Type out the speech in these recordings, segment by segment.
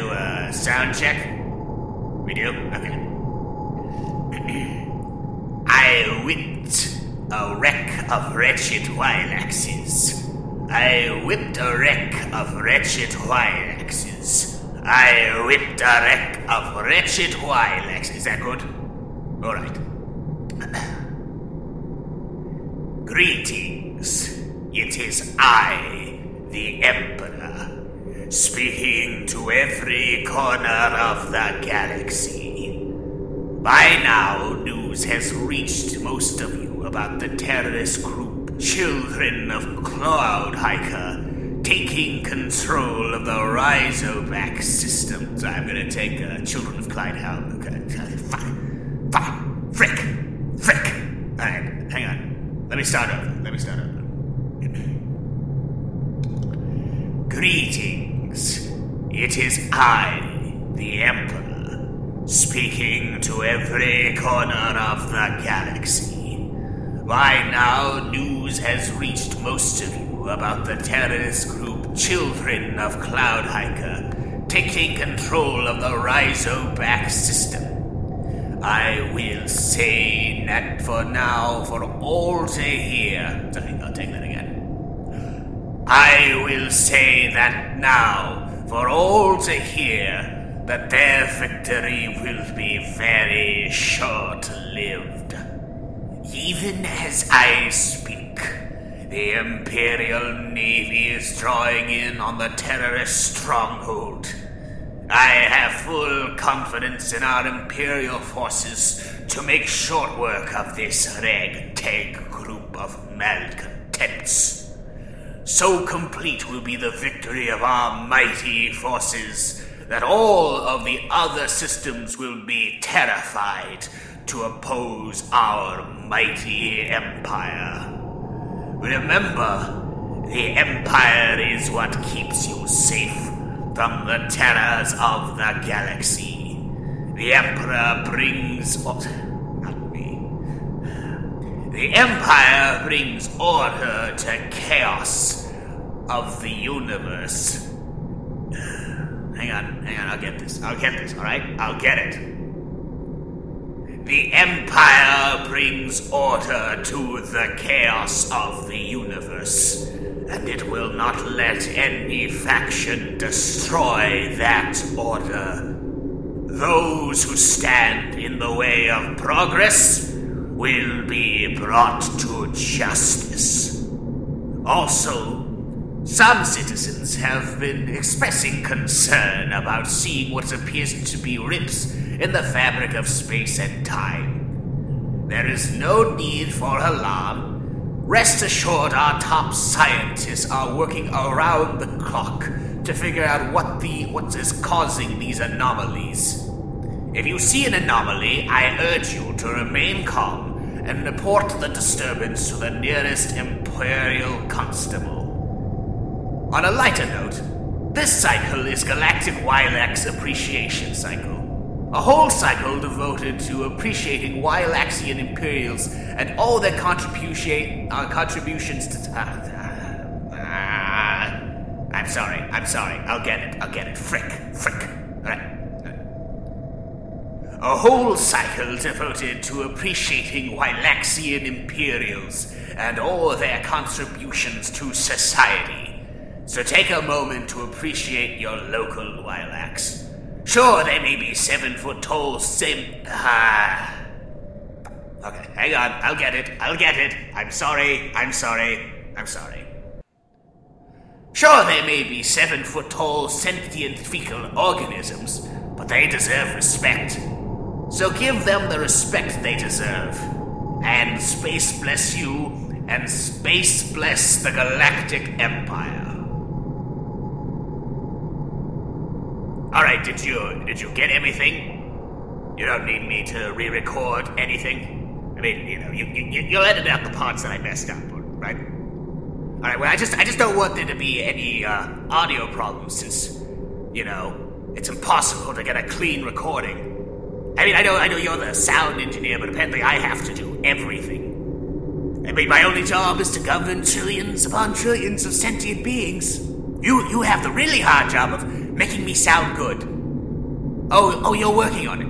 do a sound check? We do? Okay. I whipped a wreck of wretched Wilaxes. I whipped a wreck of wretched Wilaxes. I whipped a wreck of wretched Wilaxes. Is that good? Alright. Greetings. It is I, the Emperor, speaking to every corner of the galaxy. By now, news has reached most of you about the terrorist group Children of Cloudhiker taking control of the Rhizovac systems. I'm gonna take uh, Children of Clyde Howe. Okay. Fuck. Fuck. Frick. Frick. Alright, hang on. Let me start over. Let me start over. Greetings. It is I, the Emperor, speaking to every corner of the galaxy. By now, news has reached most of you about the terrorist group Children of Cloudhiker taking control of the Rhizoback system. I will say that for now, for all to hear. Sorry, I'll take that again. I will say that now, for all to hear, that their victory will be very short lived. Even as I speak, the Imperial Navy is drawing in on the terrorist stronghold. I have full confidence in our Imperial forces to make short work of this ragtag group of malcontents. So complete will be the victory of our mighty forces that all of the other systems will be terrified to oppose our mighty empire. Remember, the empire is what keeps you safe from the terrors of the galaxy. The emperor brings. Me. The Empire brings order to chaos of the universe. Hang on, hang on, I'll get this. I'll get this, alright? I'll get it. The Empire brings order to the chaos of the universe, and it will not let any faction destroy that order. Those who stand in the way of progress will be brought to justice. Also, some citizens have been expressing concern about seeing what appears to be rips in the fabric of space and time. There is no need for alarm. Rest assured, our top scientists are working around the clock to figure out what the what is causing these anomalies. If you see an anomaly, I urge you to remain calm and report the disturbance to the nearest Imperial Constable. On a lighter note, this cycle is Galactic Wilax Appreciation Cycle. A whole cycle devoted to appreciating Wilaxian Imperials and all their contribution, uh, contributions to. Uh, uh, I'm sorry, I'm sorry. I'll get it, I'll get it. Frick, frick. A whole cycle devoted to appreciating Wilaxian Imperials and all their contributions to society. So take a moment to appreciate your local Wilax. Sure, they may be seven foot tall, sim. Ah. Okay, hang on. I'll get it. I'll get it. I'm sorry. I'm sorry. I'm sorry. Sure, they may be seven foot tall, sentient fecal organisms, but they deserve respect. So give them the respect they deserve. And space bless you, and space bless the Galactic Empire. All right, did you did you get everything? You don't need me to re-record anything. I mean, you know, you, you you'll edit out the parts that I messed up, right? All right. Well, I just I just don't want there to be any uh, audio problems since, you know, it's impossible to get a clean recording. I mean, I know I know you're the sound engineer, but apparently I have to do everything. I mean, my only job is to govern trillions upon trillions of sentient beings. You you have the really hard job of making me sound good. Oh, oh, you're working on it.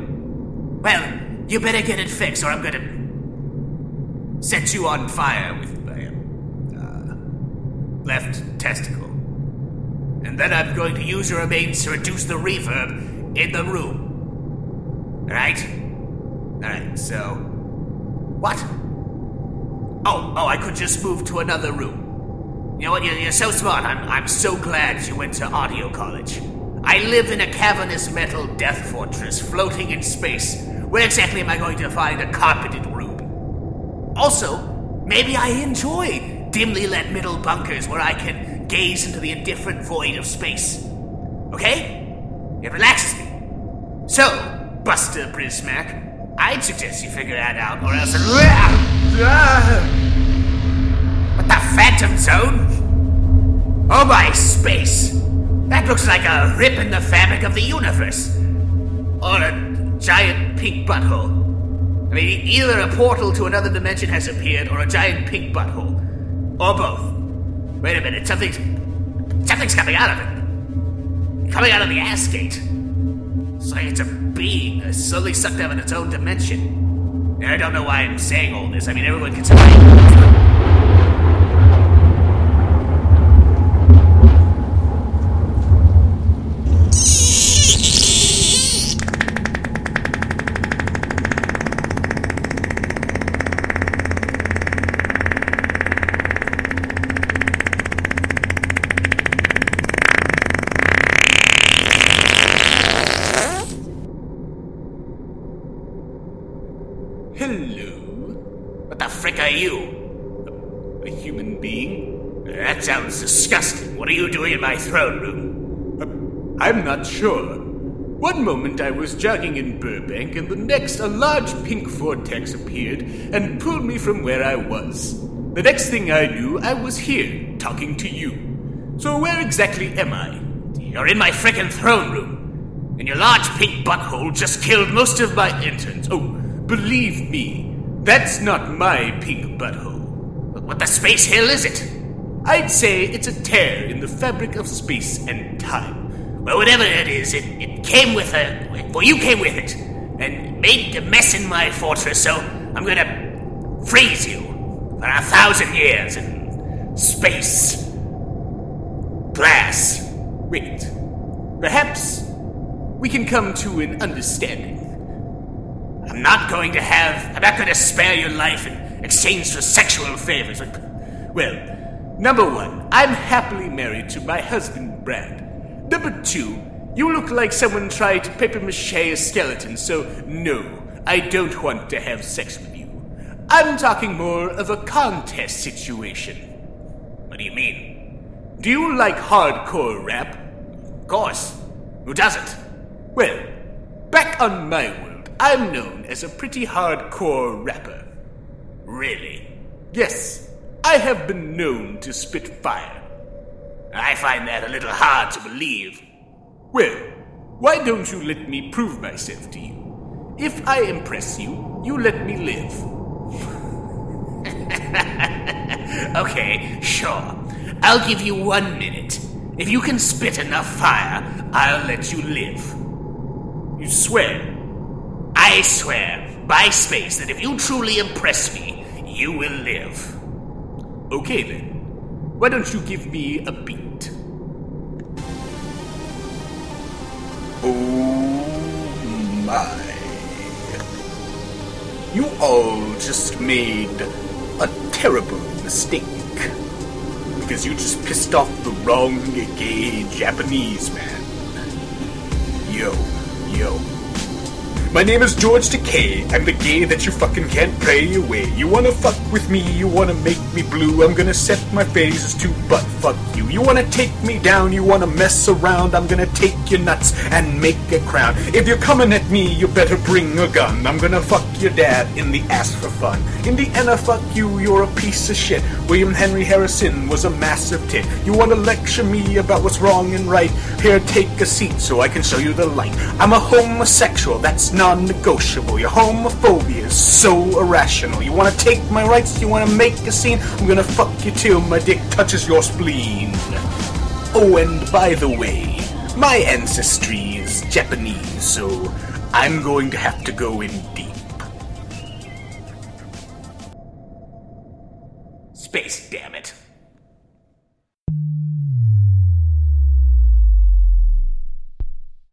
Well, you better get it fixed, or I'm gonna set you on fire with my uh, left testicle. And then I'm going to use your remains to reduce the reverb in the room. Alright? Alright, so. What? Oh, oh, I could just move to another room. You know what? You're, you're so smart. I'm, I'm so glad you went to audio college. I live in a cavernous metal death fortress floating in space. Where exactly am I going to find a carpeted room? Also, maybe I enjoy dimly lit middle bunkers where I can gaze into the indifferent void of space. Okay? It relaxes me. So, Buster Prismac, I'd suggest you figure that out, or else. What the Phantom Zone? Oh my space! That looks like a rip in the fabric of the universe. Or a giant pink butthole. I mean, either a portal to another dimension has appeared, or a giant pink butthole. Or both. Wait a minute, something's. Something's coming out of it. Coming out of the ass gate. It's like it's a being uh, that's slowly sucked out of its own dimension. I don't know why I'm saying all this. I mean, everyone can say. Sounds disgusting. What are you doing in my throne room? Uh, I'm not sure. One moment I was jogging in Burbank, and the next a large pink vortex appeared and pulled me from where I was. The next thing I knew, I was here, talking to you. So where exactly am I? You're in my frickin' throne room. And your large pink butthole just killed most of my interns. Oh, Believe me, that's not my pink butthole. What the space hell is it? I'd say it's a tear in the fabric of space and time. Well, whatever it is, it, it came with a. Well, you came with it. And made a mess in my fortress, so I'm gonna freeze you for a thousand years in space. Glass. Wait. Perhaps we can come to an understanding. I'm not going to have. I'm not going to spare your life in exchange for sexual favors. Well, number one, I'm happily married to my husband, Brad. Number two, you look like someone tried to paper mache a skeleton, so no, I don't want to have sex with you. I'm talking more of a contest situation. What do you mean? Do you like hardcore rap? Of course. Who doesn't? Well, back on my world. I'm known as a pretty hardcore rapper. Really? Yes, I have been known to spit fire. I find that a little hard to believe. Well, why don't you let me prove myself to you? If I impress you, you let me live. okay, sure. I'll give you one minute. If you can spit enough fire, I'll let you live. You swear? I swear, by space, that if you truly impress me, you will live. Okay then. Why don't you give me a beat? Oh my. You all just made a terrible mistake. Because you just pissed off the wrong gay Japanese man. Yo, yo, my name is George Takei. I'm the gay that you fucking can't pray away. You wanna fuck with me, you wanna make me blue. I'm gonna set my phasers to butt fuck you. You wanna take me down, you wanna mess around. I'm gonna take your nuts and make a crown. If you're coming at me, you better bring a gun. I'm gonna fuck your dad in the ass for fun. Indiana, fuck you, you're a piece of shit. William Henry Harrison was a massive tit. You wanna lecture me about what's wrong and right? Here, take a seat so I can show you the light. I'm a homosexual, that's non-negotiable. Your homophobia is so irrational. You wanna take my rights? You wanna make a scene? I'm gonna fuck you till my dick touches your spleen. Oh, and by the way, my ancestry is Japanese, so I'm going to have to go in deep.